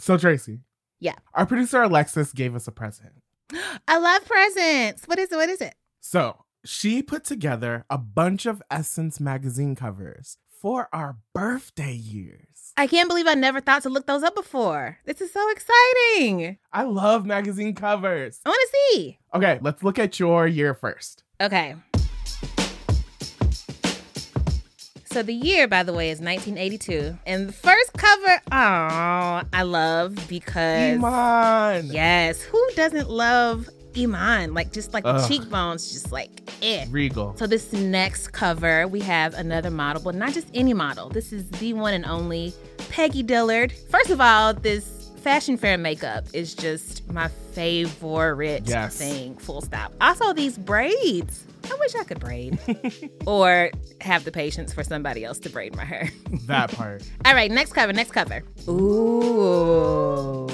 So Tracy, Yeah. our producer Alexis gave us a present. I love presents. What is it? What is it? So she put together a bunch of Essence magazine covers for our birthday years. I can't believe I never thought to look those up before. This is so exciting. I love magazine covers. I want to see. Okay, let's look at your year first. Okay. So the year, by the way, is 1982, and the first cover, oh, I love because Iman. yes, who doesn't love Iman? Like just like the cheekbones, just like eh. Regal. So this next cover, we have another model, but not just any model. This is the one and only Peggy Dillard. First of all, this fashion fair makeup is just my favorite Yes. thing. Full stop. Also, these braids. I wish I could braid, or have the patience for somebody else to braid my hair. that part. All right, next cover, next cover. Ooh.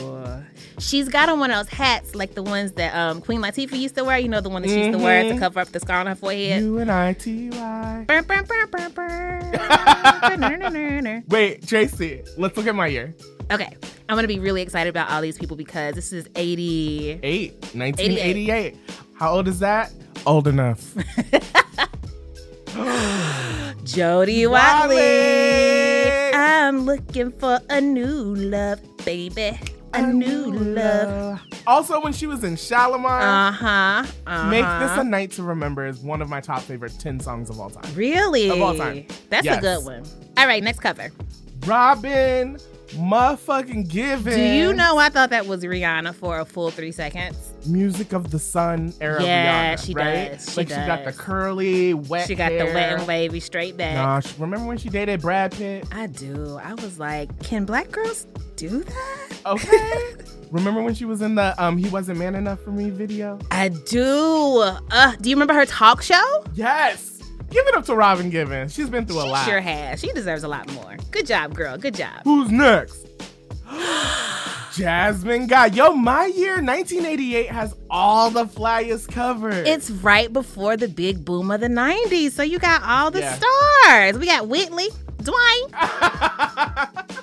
She's got on one of those hats like the ones that um, Queen Latifah used to wear. You know, the one that she used to wear to Mhm. cover up the scar on her forehead. U N I T Y. Burr, burr, burr, burr, burr. Wait, Tracy, let's look at my year. okay, I'm gonna be really excited about all these people because this is 80. Eight. 1988. How old is that? Old enough. Jody Watley. Watley. I'm looking for a new love, baby. A, new love. Also, when she was in Shalamar, Uh huh. Uh-huh. Make This a Night to Remember is one of my top favorite 10 songs of all time. Really? Of all time. That's Yes. a good one. All right, next cover. Robin motherfucking Givens. Do you know I thought that was Rihanna for a full three seconds? Music of the Sun era Yeah, Rihanna, she right? does. She like she got the curly, wet She got the hair. wet and wavy straight back. Nah, she- remember when she dated Brad Pitt? I do. I was like, can black girls do that? Okay. remember when she was in the um He Wasn't Man Enough for Me video? I do. Uh, do you remember her talk show? Yes. Give it up to Robin Givens. She's been through a She lot. sure has. She deserves a lot more. Good job, girl. Good job. Who's next? Jasmine Guy. Yo, my year, 1988, has all the flyest covers. It's right before the big boom of the 90s. So you got all the Yeah. stars. We got Whitley, Dwight.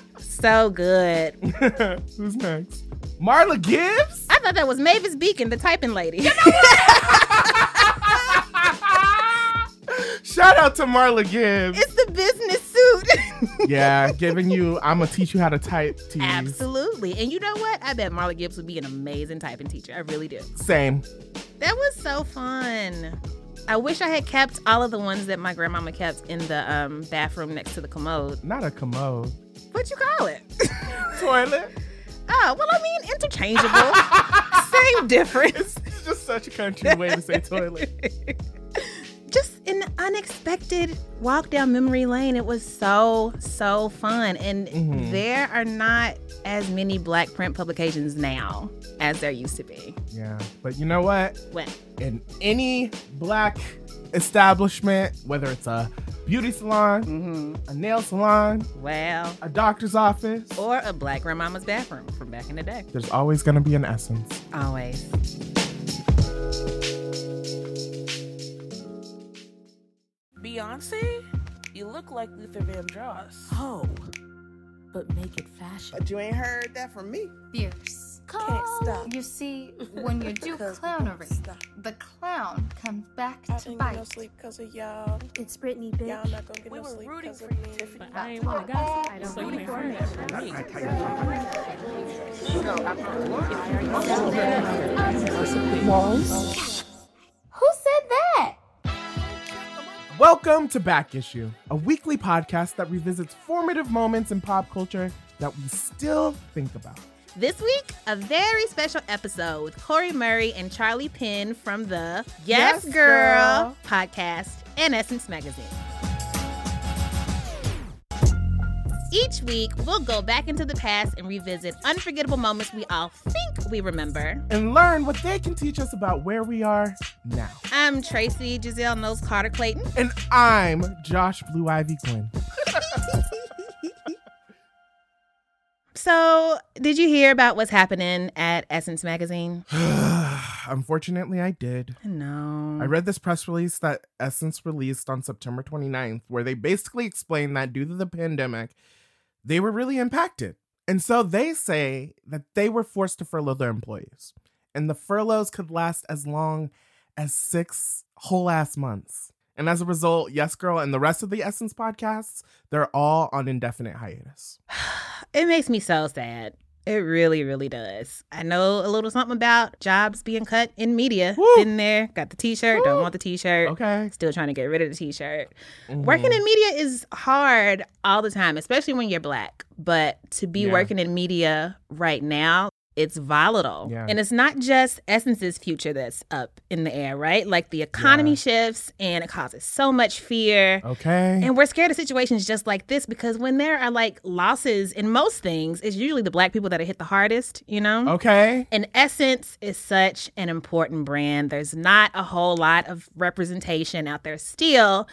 So good. Who's next? Marla Gibbs? I thought that was Mavis Beacon, the typing lady. Shout out to Marla Gibbs. it's the business suit. yeah, giving you, I'm going to teach you how to type teas. Absolutely. And you know what? I bet Marla Gibbs would be an amazing typing teacher. I really do. Same. That was so fun. I wish I had kept all of the ones that my grandmama kept in the um, bathroom next to the commode. Not a commode. What you call it? Toilet. oh, well, I mean, interchangeable. Same difference. It's just such a country way to say toilet. Unexpected walk down memory lane. It was so, so fun. And Mhm. there are not as many black print publications now as there used to be. Yeah, but you know what? What? in any black establishment, whether it's a beauty salon, Mm-hmm. a nail salon, Well, a doctor's office. or a black grandmama's bathroom from back in the day. There's always going to be an essence. Always. Beyonce, you look like Luther Vandross. Oh, but make it fashion. But you ain't heard that from me. fierce. Can't stop. You see, when you do Cause we clownery, the clown comes back I to ain't get no bite. sleep because of y'all. It's Britney, Y'all not gonna get We no were sleep rooting 'cause for of you. Tiffany. I ain't want to gossip. I don't rooting for you. Who Welcome to Back Issue, a weekly podcast that revisits formative moments in pop culture that we still think about. This week, a very special episode with Corey Murray and Charli Penn from the Yes, Yes, Girl, Girl. podcast and Essence Magazine. Each week, we'll go back into the past and revisit unforgettable moments we all think we remember. And learn what they can teach us about where we are now. I'm Tracy Giselle Knowles Carter Clayton. And I'm Josh Blue Ivy Gwin. So, did you hear about what's happening at Essence Magazine? Unfortunately, I did. No. I read this press release that Essence released on September 29th, where they basically explained that due to the pandemic, they were really impacted. And so they say that they were forced to furlough their employees. And the furloughs could last as long as six whole ass months. And as a result, Yes Girl and the rest of the Essence podcasts, they're all on indefinite hiatus. It makes me so sad. It really, really does. I know a little something about jobs being cut in media. Woo. Been there, got the t shirt, don't want the t shirt. Okay. Still trying to get rid of the t shirt. Mhm. Working in media is hard all the time, especially when you're black. But to be Yeah. working in media right now, it's volatile. Yeah. And it's not just Essence's future that's up in the air, right? Like the economy Yeah. shifts and it causes so much fear. Okay. And we're scared of situations just like this because when there are like losses in most things, it's usually the black people that are hit the hardest, you know? okay. And Essence is such an important brand. There's not a whole lot of representation out there still.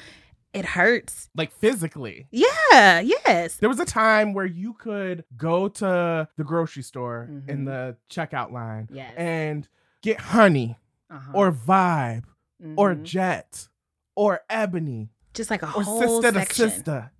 It hurts. Like physically. Yeah, yes. There was a time where you could go to the grocery store in Mhm. the checkout line Yes. and get honey Uh-huh. or vibe or Mhm. jet or ebony just like a or whole sister to section. sister.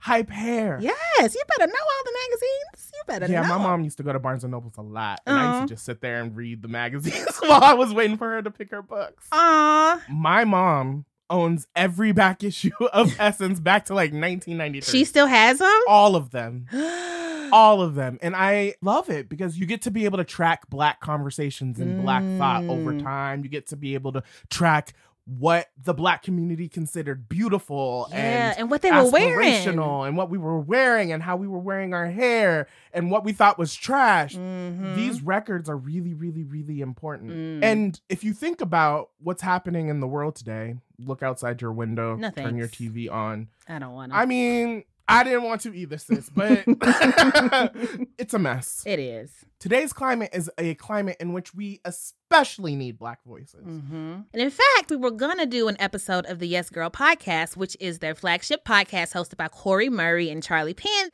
Hype hair. Yes, you better know all the magazines. You better Yeah, know. my mom used to go to Barnes and Nobles a lot, and I used to just sit there and read the magazines while I was waiting for her to pick her books. Aw. My mom owns every back issue of Essence back to like 1993. She still has them? all of them. all of them and i love it because you get to be able to track black conversations and black thought over Mm. time you get to be able to track what the black community considered beautiful yeah, and and what they were wearing. and what we were wearing and how we were wearing our hair and what we thought was trash Mhm. these records are really really really important Mm. and if you think about what's happening in the world today look outside your window No turn your tv on I don't want to. I mean, I didn't want to either, sis, but it's a mess. it is. Today's climate is a climate in which we especially need black voices. hmm And in fact, we were going to do an episode of the Yes Girl podcast, which is their flagship podcast hosted by Corey Murray and Charli Penn.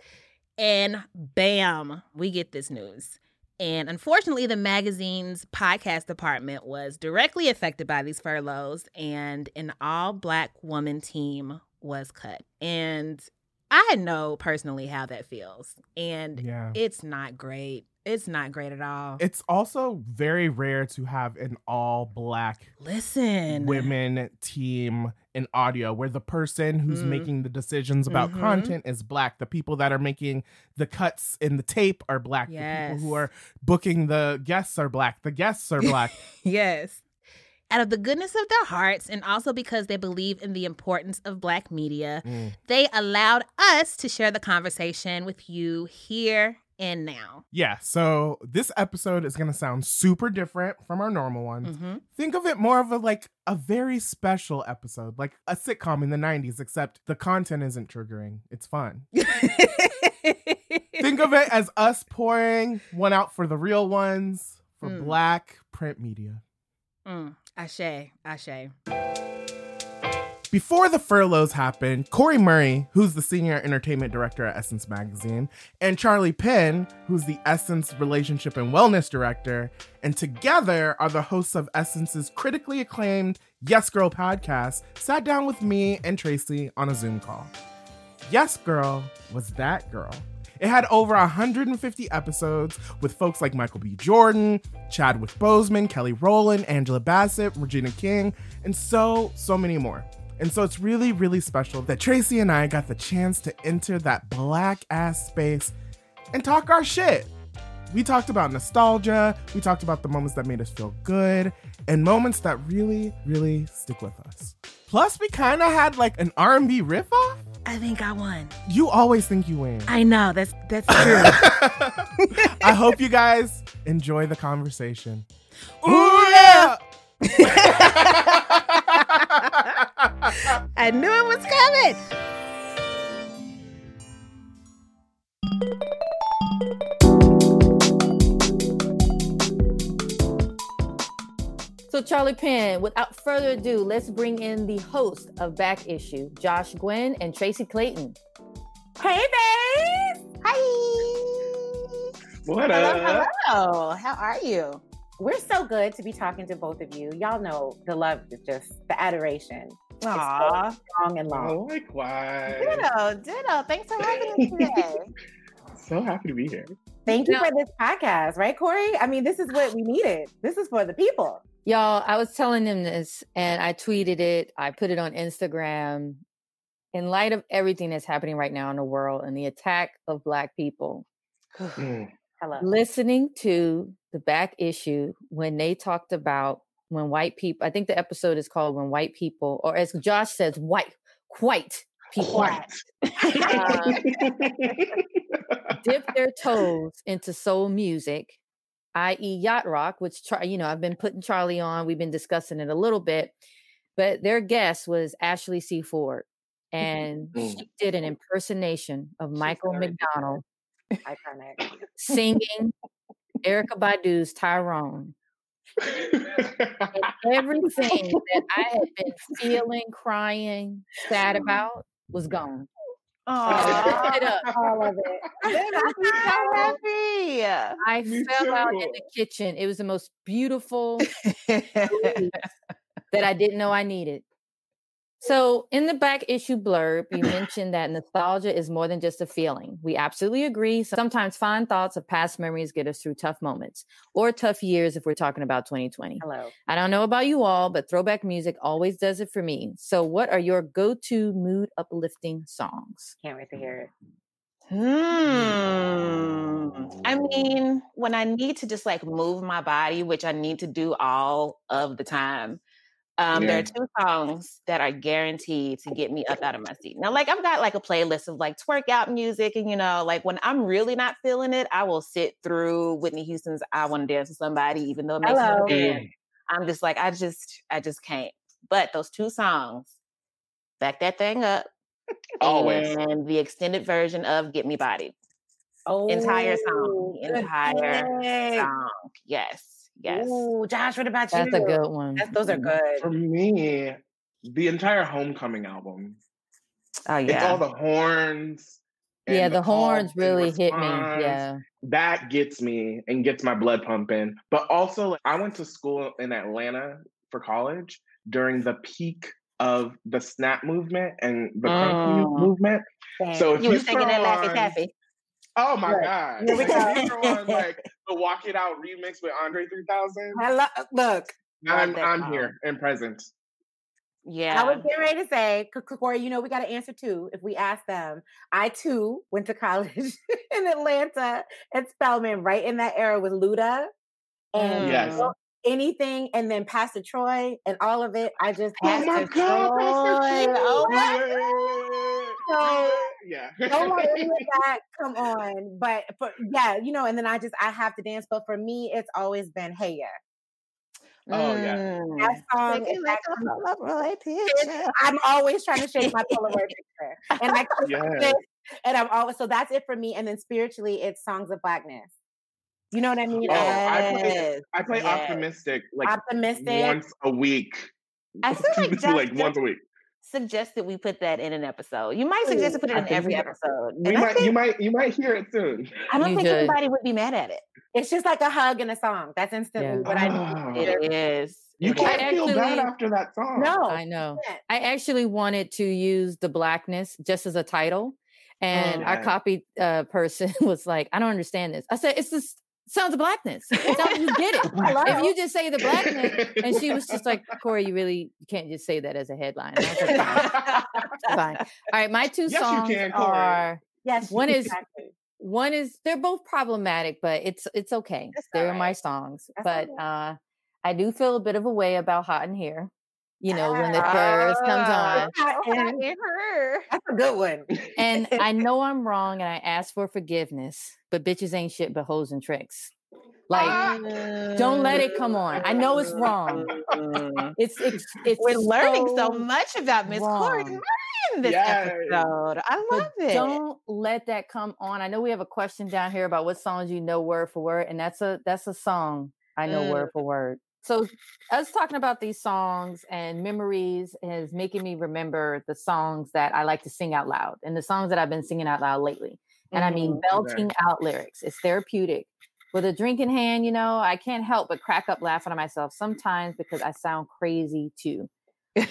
And bam, we get this news. And unfortunately, the magazine's podcast department was directly affected by these furloughs, and an all black woman team was cut. And I know personally how that feels. And Yeah. it's not great. It's not great at all. It's also very rare to have an all black Listen. women team in audio where the person who's Mm. making the decisions about Mhm. content is black. The people that are making the cuts in the tape are black. The people who are booking the guests are black. The guests are black. Yes. Out of the goodness of their hearts, and also because they believe in the importance of Black media, Mm. they allowed us to share the conversation with you here and now. Yeah, so this episode is gonna sound super different from our normal ones. Mm-hmm. Think of it more of a like a very special episode, like a sitcom in the 90s, except the content isn't triggering. It's fun. Think of it as us pouring one out for the real ones for Mm. black print media. mm, Ashe, Ashe. Before the furloughs happened, Corey Murray, who's the senior entertainment director at Essence Magazine, and Charli Penn, who's the Essence relationship and wellness director, and together are the hosts of Essence's critically acclaimed Yes Girl podcast, sat down with me and Tracy on a Zoom call. Yes Girl was that girl. It had over 150 episodes with folks like Michael B. Jordan, Chadwick Boseman, Kelly Rowland, Angela Bassett, Regina King, and so, so many more. And so it's really, really special that Tracy and I got the chance to enter that black ass space and talk our shit. We talked about nostalgia, we talked about the moments that made us feel good, and moments that really, really stick with us. Plus, we kind of had like an R&B riff off. I think I won. You always think you win. I know that's that's true. I hope you guys enjoy the conversation. Ooh yeah! I knew it was coming. So, Charli Penn, without further ado, let's bring in the host of Back Issue, Josh Gwin and Tracy Clayton. Hey, babes! Hi! What hello, up? Hello, how are you? We're so good to be talking to both of you. Y'all know the love is just the adoration. It's so Aw. long and long. Oh, likewise. Ditto, ditto. Thanks for having us today. So happy to be here. Thank you for this podcast, right, Corey? I mean, this is what we needed. This is for the people. Y'all, I was telling them this and I tweeted it, I put it on Instagram. In light of everything that's happening right now in the world and the attack of Black people, Mm. Hello. listening to the back issue when they talked about when white people, I think the episode is called When White People, or as Josh says, white, white people White. uh, dip their toes into soul music, i.e., yacht rock, which you know I've been putting Charli on. We've been discussing it a little bit, but their guest was Ashley C. Ford, and Mm. she did an impersonation of Michael McDonald Iconic. singing Erykah Badu's Tyrone. Everything that I had been feeling, crying, sad about was gone. Aw, it up. all of it. so happy. I Me fell out in the kitchen. It was the most beautiful that I didn't know I needed. So, in the back issue blurb, you mentioned that nostalgia is more than just a feeling. We absolutely agree. Sometimes fond thoughts of past memories get us through tough moments or tough years if we're talking about 2020. Hello. I don't know about you all, but throwback music always does it for me. So, what are your go to mood uplifting songs? Can't wait to hear it. Hmm. I mean, when I need to just like move my body, which I need to do all of the time, um, there are two songs that are guaranteed to get me up out of my seat. Now, like I've got like a playlist of like twerk out music, and you know, like when I'm really not feeling it, I will sit through Whitney Houston's "I Want to Dance with Somebody," even though it makes Hello. me dance. I'm just like, I just, I just can't. But those two songs, back that thing up, Always. and the extended version of "Get Me Bodied." Oh, entire song. Entire song. Yes. Yes. Ooh, Josh, what about you? That's a good one. That's, those are good. For me, the entire Homecoming album. Oh yeah. It's all the horns. Yeah, and the horns really hit me. Yeah. that gets me and gets my blood pumping. But also, like, I went to school in Atlanta for college during the peak of the snap movement and the crunk mu- Mm. movement. So if you you, were singing that Laffy on- Taffy. Oh my Right. god! Here we Like, you throw on like the "Walk It Out" remix with Andre 3000. Hello. Uh, look, I'm love that I'm song. here and present. Yeah. I was getting ready to say, C- C- Corey, you know, we got to answer too if we ask them. I too went to college in Atlanta at Spelman, right in that era with Luda and Yes. Mm-hmm. anything, and then Pastor Troy and all of it. I just Oh my god! Pastor Troy. Troy. Oh my Yeah. So- yeah. don't want any of that. Come on, but for yeah, you know, and then I just I have to dance. But for me, it's always been Hey Ya. Oh, yeah. Mm. That song. Take like a Polaroid picture. I'm always trying to shake my Polaroid picture, and I yes. and I'm always so that's it for me. And then spiritually, it's songs of blackness. You know what I mean? Oh, I play, Yes. I play Yes. optimistic like Optimistic. once a week. I feel like just- like once a week. Suggested that we put that in an episode. You might suggest to put it I in every episode. We might, think- you might, you might hear it soon. I don't You think should. anybody would be mad at it. It's just like a hug and a song. That's instantly Yeah. what Oh. I It is. You can't I feel bad after that song. No, I know. I actually wanted to use the blackness just as a title, and our Okay. copy uh, person was like, "I don't understand this." I said, "It's the s- sounds of blackness. It's how you get it. if you just say the blackness," and she was just like, "Corey, you really you can't just say that as a headline." And I was like, fine, fine. All right, my two Yes, you songs can, Corey. are Yes, One is- exactly. one is they're both problematic, but it's it's okay. It's They're alright. my songs, That's but alright. uh, I do feel a bit of a way about hot in here. You know, when the chorus comes Ah. on. Hot her. That's a good one. And I know I'm wrong and I ask for forgiveness, but bitches ain't shit but hoes and tricks. Like, don't let it come on. I know it's wrong. Mm. It's it's it's We're learning so, so much about Miss Corey in this Yes. episode. I But love it. don't let that come on. I know we have a question down here about what songs you know word for word, and that's a that's a song I know Mm. word for word. So us talking about these songs and memories is making me remember the songs that I like to sing out loud and the songs that I've been singing out loud lately. And I mean mm-hmm. belting out lyrics. It's therapeutic. With a drink in hand, you know, I can't help but crack up laughing at myself sometimes because I sound crazy too.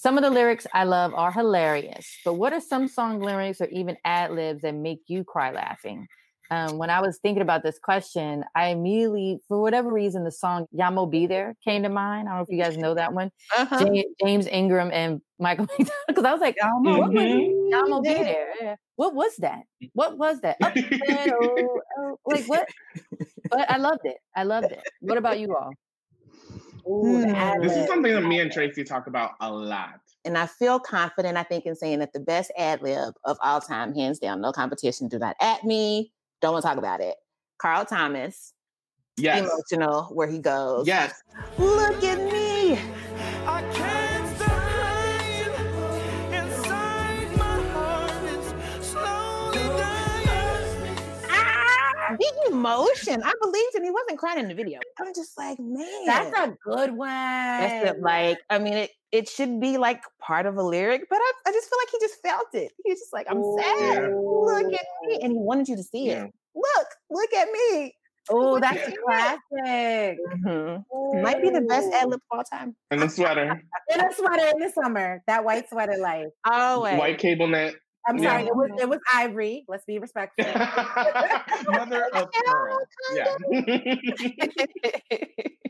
Some of the lyrics I love are hilarious, but what are some song lyrics or even ad libs that make you cry laughing? Um, when I was thinking about this question, I immediately, for whatever reason, the song Yah Mo B There came to mind. I don't know if you guys know that one. Uh-huh. Ja- James Ingram and Michael McDonald. Because I was like, what was. Yah Mo B There? Yeah. What was that? What was that? Up and oh, oh, like what? But I loved it. I loved it. What about you all? Ooh, the Hmm. This is something that me and Tracy talk about a lot. and I feel confident, I think, in saying that the best ad lib of all time, hands down, no competition, do not at me, don't want to talk about it. Carl Thomas, Yes. emotional, where he goes, Yes. Look at me. emotion. I believed him. He wasn't crying in the video. I'm just like, man. That's a good one. That's it. Like, I mean, it, it should be like part of a lyric, but I, I just feel like he just felt it. He was just like, I'm sad. Yeah. Look at me. And he wanted you to see Yeah. it. Look, look at me. Oh, that's at a me. classic. Mhm. Might be the best ad lib of all time. And the sweater. In a sweater in the summer. That white sweater life. Always. White cable net. I'm Yeah. sorry, it was it was ivory. Let's be respectful. Mother of pearl. Yeah.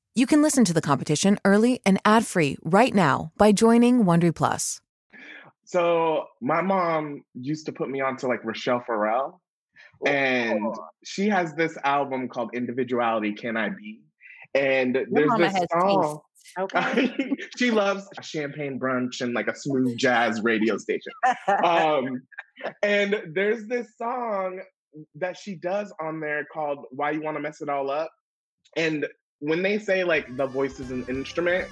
You can listen to The Competition early and ad-free right now by joining Wondery Plus. So my mom used to put me on to like Rachelle Ferrell. And she has this album called Individuality Can I Be? And there's this song. Okay. she loves champagne brunch and like a smooth jazz radio station. Um, and there's this song that she does on there called Why You Want to Mess It All Up. And when they say like the voice is an instrument,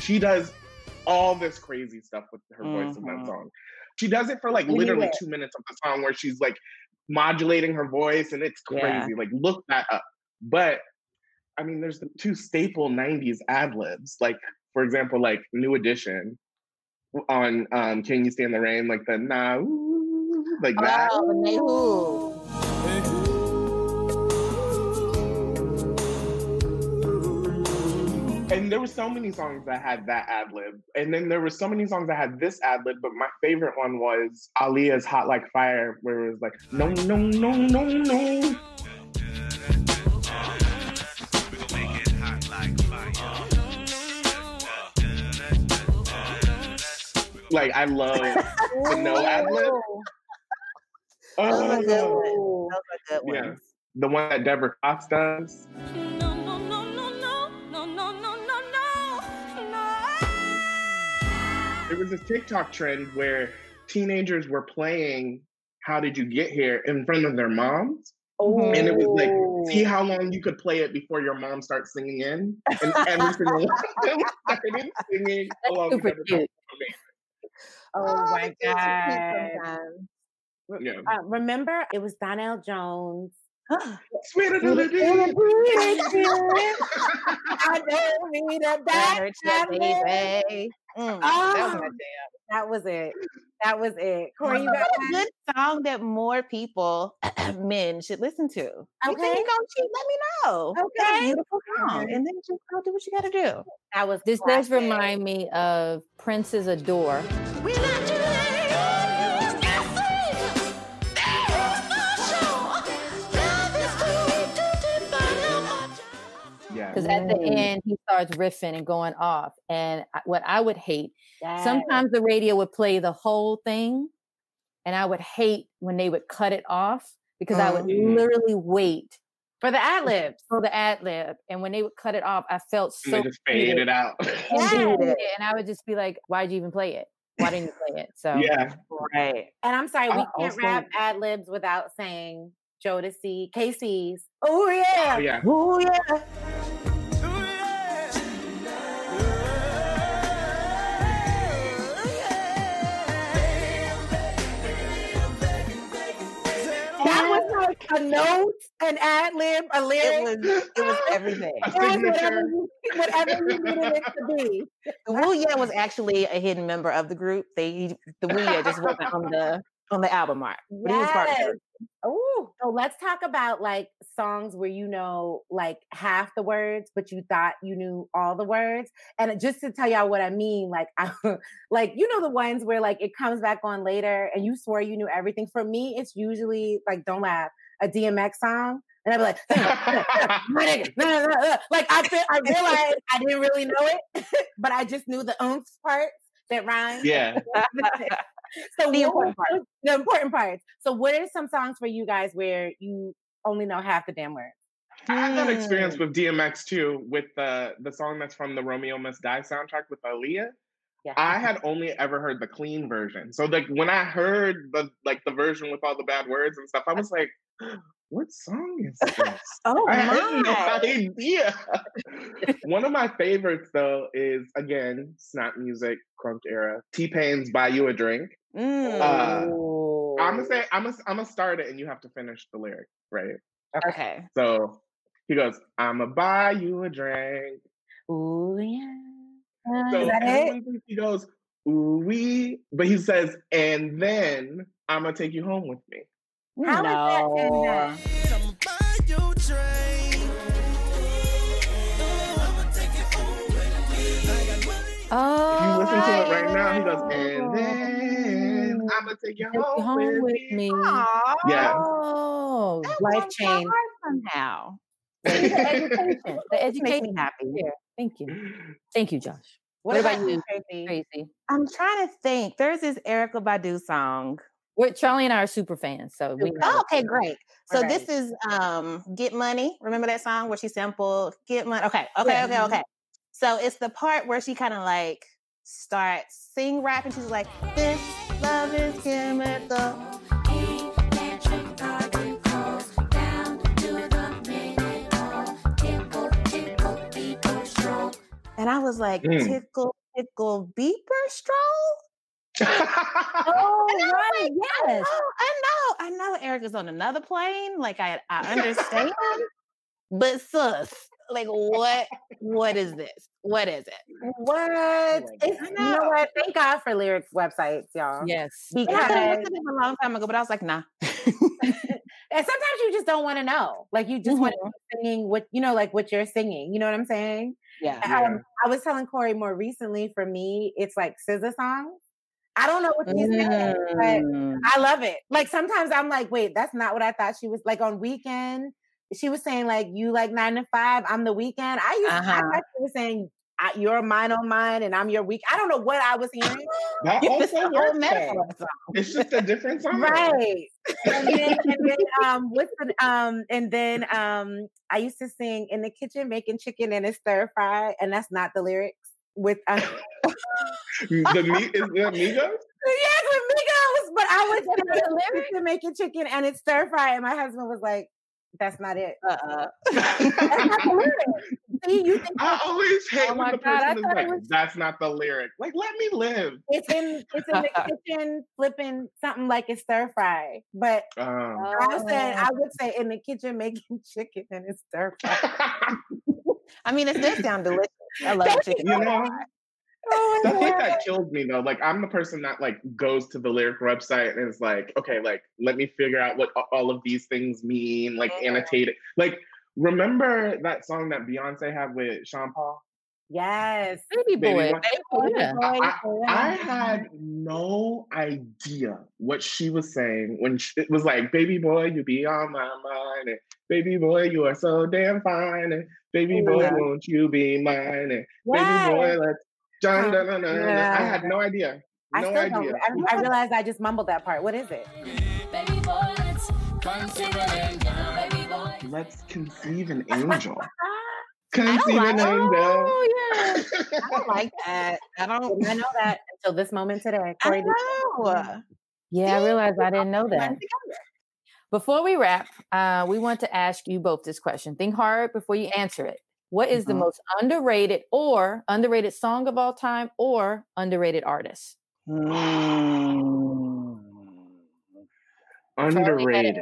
she does all this crazy stuff with her voice mm-hmm. in that song. She does it for like literally it. two minutes of the song where she's like modulating her voice and it's crazy. Yeah. Like, look that up. But I mean, there's the two staple 90s ad libs. Like, for example, like New Edition, on um, "Can You Stand the Rain," like the nah, ooh, like that. Oh, the Nehu. And there were so many songs that had that ad lib, and then there were so many songs that had this ad lib. But my favorite one was Aaliyah's "Hot Like Fire," where it was like, "No, no, no, no, no." Like I love the no ad lib. Oh, Those are good Oh, ones. Those are good yeah, ones. the one that Deborah Cox does. There was this TikTok trend where teenagers were playing "How Did You Get Here" in front of their moms. And it was like, see how long you could play it before your mom starts singing in, and every single one of them started singing along with super Cute. Oh my it's so cute god. Yeah. Uh, remember, it was Donell Jones. Sweeter than a I don't need a I back heard you, baby. Mm, that was Oh, jam. that was it. That was it. Corey, you got a good song that more people, men, should listen to. You think Okay. you're gonna cheat? Let me know. It's a Okay. beautiful song, and then just go do what you gotta do. That was This does remind me of Prince's Adore. Yeah. Because at the end, he starts riffing and going off. And what I would hate, Yes. sometimes the radio would play the whole thing. And I would hate when they would cut it off because I would Mhm. literally wait for the ad libs. for the ad lib. And when they would cut it off, I felt And so they just fade cheated it out. and Yes. And I would just be like, why'd you even play it? Why didn't you play it? So yeah. Right. And I'm sorry, we I can't also- rap ad libs without saying Jodeci, K-Ci's. Oh yeah. Oh, yeah. Oh yeah. A note, an ad lib, a lyric. It was it was everything. A It was whatever you, whatever you needed it to be. The Wu Yeah was actually a hidden member of the group. They the Wu Yeah just wasn't on the on the album art, but he was part of Yes. it. Oh, so let's talk about like songs where you know like half the words, but you thought you knew all the words. And just to tell y'all what I mean, like I like you know the ones where like it comes back on later and you swore you knew everything. For me, it's usually like don't laugh, a DMX song. And I'd be like, my nigga, nah, nah, nah, nah. like I feel, I realized I didn't really know it, but I just knew the oomph parts that rhyme. Yeah. So The important were some- the important parts. So what are some songs for you guys where you only know half the damn words? I had that experience Hmm. with DMX too, with the the song that's from the Romeo Must Die soundtrack with Aaliyah. Yeah. I had only ever heard the clean version. So like when I heard the like the version with all the bad words and stuff, I was like, what song is this? Oh I had no my. idea. One of my favorites though is again Snap Music Crunk era. T Pain's "Buy You a Drink." Mm. Uh, I'm gonna say I'm gonna I'm gonna start it and you have to finish the lyric, right? okay. So he goes, "I'ma buy you a drink." Ooh yeah. So Is that it? everyone thinks he goes, "Ooh wee," but he says, "And then I'm gonna take you home with me." How is that in that? Oh, If you listen to it right now, he goes, "And then oh. I'm gonna take you home, home with with me." me. Yeah. Oh, Life warms change. heart somehow. the education. The Makes education. me happy. Here. Thank you. Thank you, Josh. What, What about, about you, you? Tracy? Crazy. I'm trying to think. There's this Erykah Badu song. We're Charli and I are super fans, so we. Oh, okay, great. So All this is um Get Money. Remember that song where she sampled Get Money? Okay, okay, Yeah. okay, okay. So it's the part where she kind of like starts sing rap and she's like, This love is chemical. And I was like, Mm. tickle pickle beeper stroll. Oh, right. Yes. Oh, I know, I know, I know. Erykah's on another plane. Like I, I understand, but sus, like what? What is this? What is it? What? It's, you know what? Thank God for lyrics websites, y'all. Yes. I Because looked at it a long time ago, but I was like, nah. and sometimes you just don't want to know. Like you just want to be singing what you know, like what you're singing. You know what I'm saying? Yeah. Um, I was telling Corey more recently. For me, it's like SZA songs. I don't know what she's saying, Mm. but I love it. Like sometimes I'm like, wait, that's not what I thought she was like on weekend. She was saying like you like nine to five. I'm the weekend. I used I Uh-huh. thought she was saying I, you're mine on mine and I'm your week. I don't know what I was hearing. That It's also a works. metaphor though. It's just a different song. Right. And then, and then um what's the um and then um I used to sing in the kitchen making chicken and it's stir fry, and that's not the lyrics with uh, The meat is the Migos? Yes, with Migos, but I was in the kitchen making chicken and it's stir fry, and my husband was like, "That's not it. Uh-uh. That's not the lyrics." See, you think I always hate Oh when the God, person is like, was- that's not the lyric. Like, let me live. it's in it's in the kitchen flipping something like it's stir fry, but Um, I said I would say in the kitchen making chicken and it's stir fry. I mean, it does sound delicious. I love chicken. you know, Oh the thing that kills me though, like I'm the person that like goes to the lyric website and is like, okay, like let me figure out what all of these things mean, like annotate it. Like, remember that song that Beyonce had with Sean Paul? Yes, baby Baby boy. boy. Baby boy. Yeah. I, I had no idea what she was saying when she, it was like, "Baby boy, you be on my mind," and "Baby boy, you are so damn fine," and "Baby boy, Yeah. won't you be mine?" and Yes. "Baby boy, let's." Dun, dun. I had no idea. I No still idea. don't. I, I realized I just mumbled that part. What is it? Baby boy, let's conceive an angel. Let's conceive an angel. I Conceive don't an angel. Oh yeah, I don't like that. I don't. I know that until this moment today. I Corey did- know. Yeah, I realized I didn't know that. Before we wrap, uh, we want to ask you both this question. Think hard before you answer it. What is the Mhm. most underrated or underrated song of all time or underrated artist? Mm. Underrated.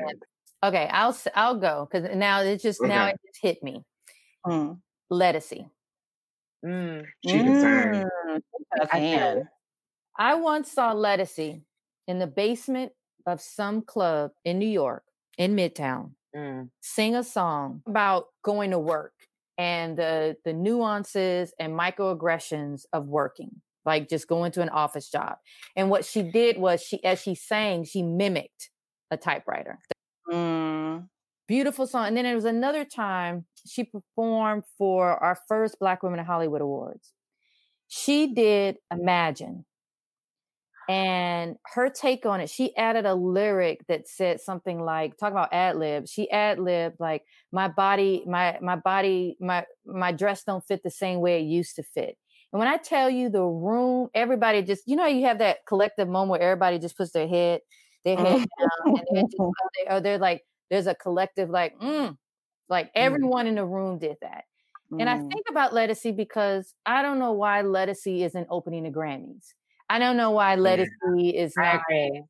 Okay, I'll s- I'll go because now it just now it just hit me. Mm. Ledisi. Mm. She can. Mm. Tough I hand. I once saw Ledisi in the basement of some club in New York, in Midtown, Mm. sing a song about going to work and the the nuances and microaggressions of working, like just going to an office job. And what she did was she, as she sang, she mimicked a typewriter. Mm. Beautiful song. And then there was another time she performed for our first Black Women in Hollywood Awards. She did Imagine. And her take on it, she added a lyric that said something like, talk about ad lib. She ad lib like, my body, my my body, my my dress don't fit the same way it used to fit. And when I tell you the room, everybody just, you know, you have that collective moment where everybody just puts their head, their head down, and they're just, or they- or they're like, there's a collective like, mm, like everyone in the room did that. And I Mm. think about Ledisi because I don't know why Ledisi isn't opening the Grammys. I don't know why Ledisi is I not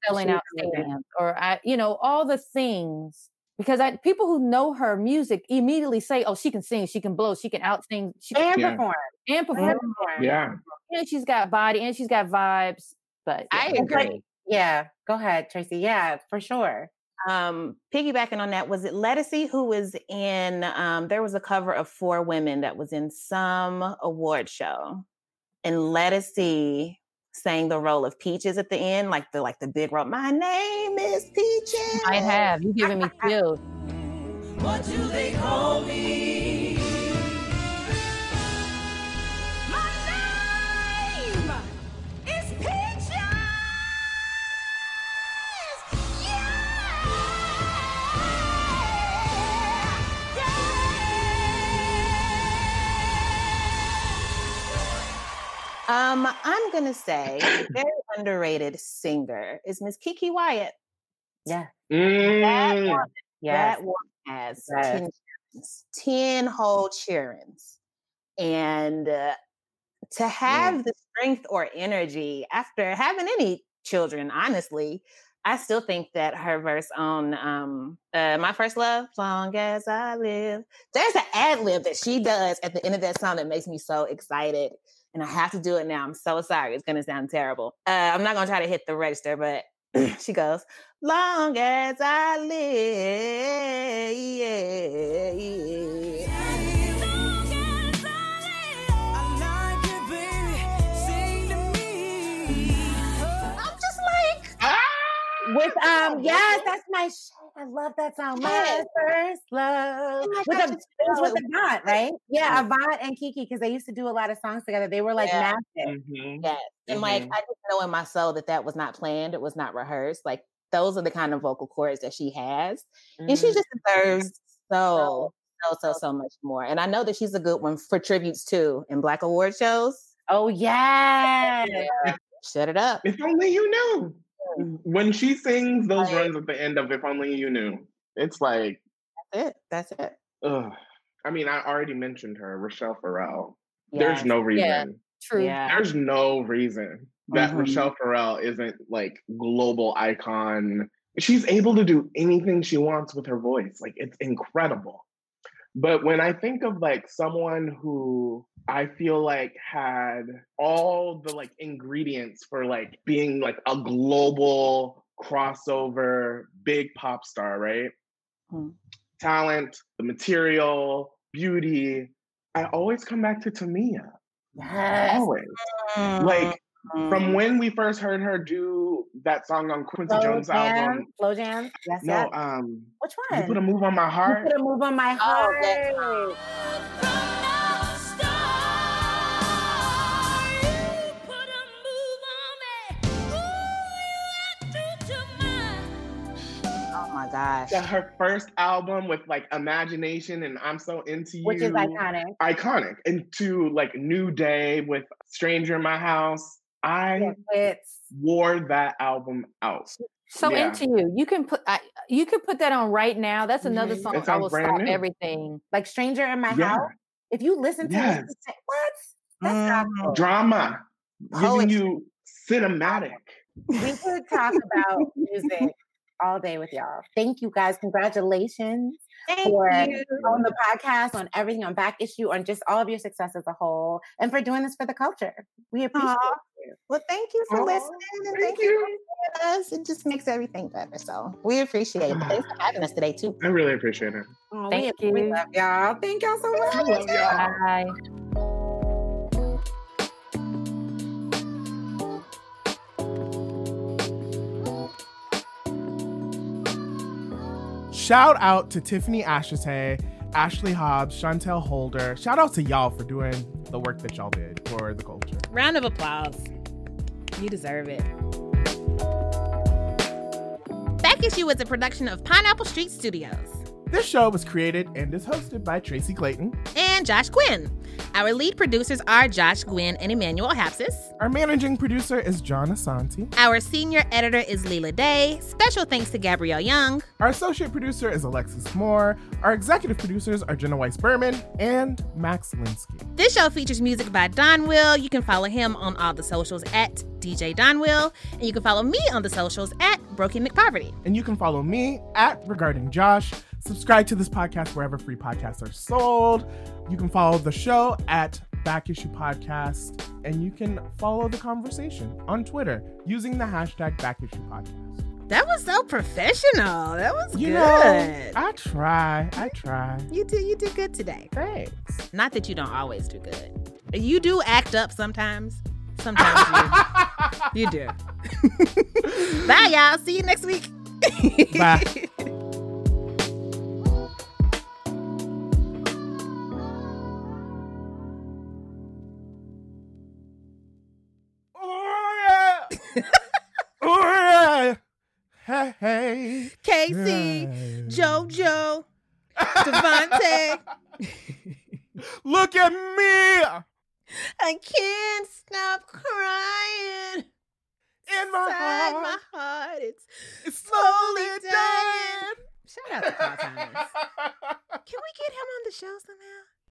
selling out stadiums or I, you know, all the things. Because I, people who know her music immediately say, "Oh, she can sing, she can blow, she can out sing, she And Yeah. perform. and perform. Yeah. and she's got body, and she's got vibes." But I yeah. Like- agree. yeah. Go ahead, Tracy. Yeah, for sure. Um, piggybacking on that, was it Ledisi who was in? Um, there was a cover of Four Women that was in some award show, and Ledisi sang the role of Peaches at the end, like the like the big role. My name is Peaches. I have you giving me chills. What do they call Um, I'm gonna say a very underrated singer is Miss Keke Wyatt. Yeah. That Mm. woman, Yes. that woman has Yes. 10 cheerings, 10 whole cheerings. And uh, to have the strength or energy after having any children, honestly, I still think that her verse on um uh, My First Love, Long as I Live, there's an ad lib that she does at the end of that song that makes me so excited. And I have to do it now. I'm so sorry. It's gonna sound terrible. Uh, I'm not gonna try to hit the register, but she goes, Long as I live. Yeah, yeah. With um yes, that's my shit. I love that song. My Yes. first love. my with gosh, a, it's it was with so Avant, right? Yeah, good. Avant and Keke because they used to do a lot of songs together. They were like Yeah. massive. Mhm. Yes. And like, Mhm. I just know in my soul that that was not planned. It was not rehearsed. Like, those are the kind of vocal cords that she has. And she Mhm. just deserves so, so, so, so much more. And I know that she's a good one for tributes too in Black Award shows. Oh yeah. Shut it up. If only you knew. When she sings those Right. runs at the end of If Only You Knew, it's like, That's it. That's it. ugh. I mean, I already mentioned her, Rachelle Ferrell. There's no reason. Yeah. True. Yeah. There's no reason that Mhm. Rachelle Ferrell isn't like global icon. She's able to do anything she wants with her voice. Like it's incredible. But when I think of like someone who I feel like had all the like ingredients for like being like a global crossover big pop star, right? Hmm. Talent, the material, beauty. I always come back to Tamia. Yes. Always. Like from when we first heard her do that song on Quincy Slow Jones' jam. album. Slow jam. Yes, No, yes. um, Which one? you one? put a move on my heart. You put a move on my Oh, heart. Oh my gosh. Yeah, her first album with like Imagination and I'm So Into You. Which is iconic. Iconic. And to like New Day with Stranger in My House. I Yeah, it's wore that album out. So Yeah. into you, you can put I, you can put that on right now. That's another Mhm. song It I will brand stop new. everything. like Stranger in My Yeah. House. If you listen to it, Yes. you say, what? That's gospel. Drama. Giving Poetry. you cinematic. We could talk about music all day with y'all. Thank you guys. Congratulations Thank for you. on the podcast, on everything, on back issue, on just all of your success as a whole, and for doing this for the culture. We appreciate Aw. You. Well, thank you for Aw, listening and thank thank you you. for joining us. It just makes everything better. So we appreciate it. Thanks ah. for having us today too. I really appreciate it. Oh, Thank we, we you. love y'all. Thank y'all so much. I love y'all. Bye. Shout out to Tiffany Ashite, Ashley Hobbs, Chantel Holder. Shout out to y'all for doing the work that y'all did for the culture. Round of applause. You deserve it. Back Issue is a production of Pineapple Street Studios This show was created and is hosted by Tracy Clayton. and Josh Gwin. Our lead producers are Josh Gwin and Emmanuel Hapsis. Our managing producer is John Asante. Our senior editor is Leela Day. Special thanks to Gabrielle Young. Our associate producer is Alexis Moore. Our executive producers are Jenna Weiss Berman and Max Linsky. This show features music by Don Will. You can follow him on all the socials at DJ Don Will, and you can follow me on the socials at Brokey McPoverty. And you can follow me at Regarding Josh. Subscribe to this podcast wherever free podcasts are sold. You can follow the show at Back Issue Podcast. And you can follow the conversation on Twitter using the hashtag Back Issue Podcast. That was so professional. That was You good. know, I try. I try. you did you did good today. Thanks. Not that you don't always do good. You do act up sometimes. Sometimes you, you do. Bye, y'all. See you next week. Bye. Hey, hey. Casey, Hey. JoJo, Devontae. Look at me I can't stop crying. in my Inside heart. my heart, it's It's slowly slowly dying. dying. Shout out to Paul Thomas. Can we get him on the show somehow?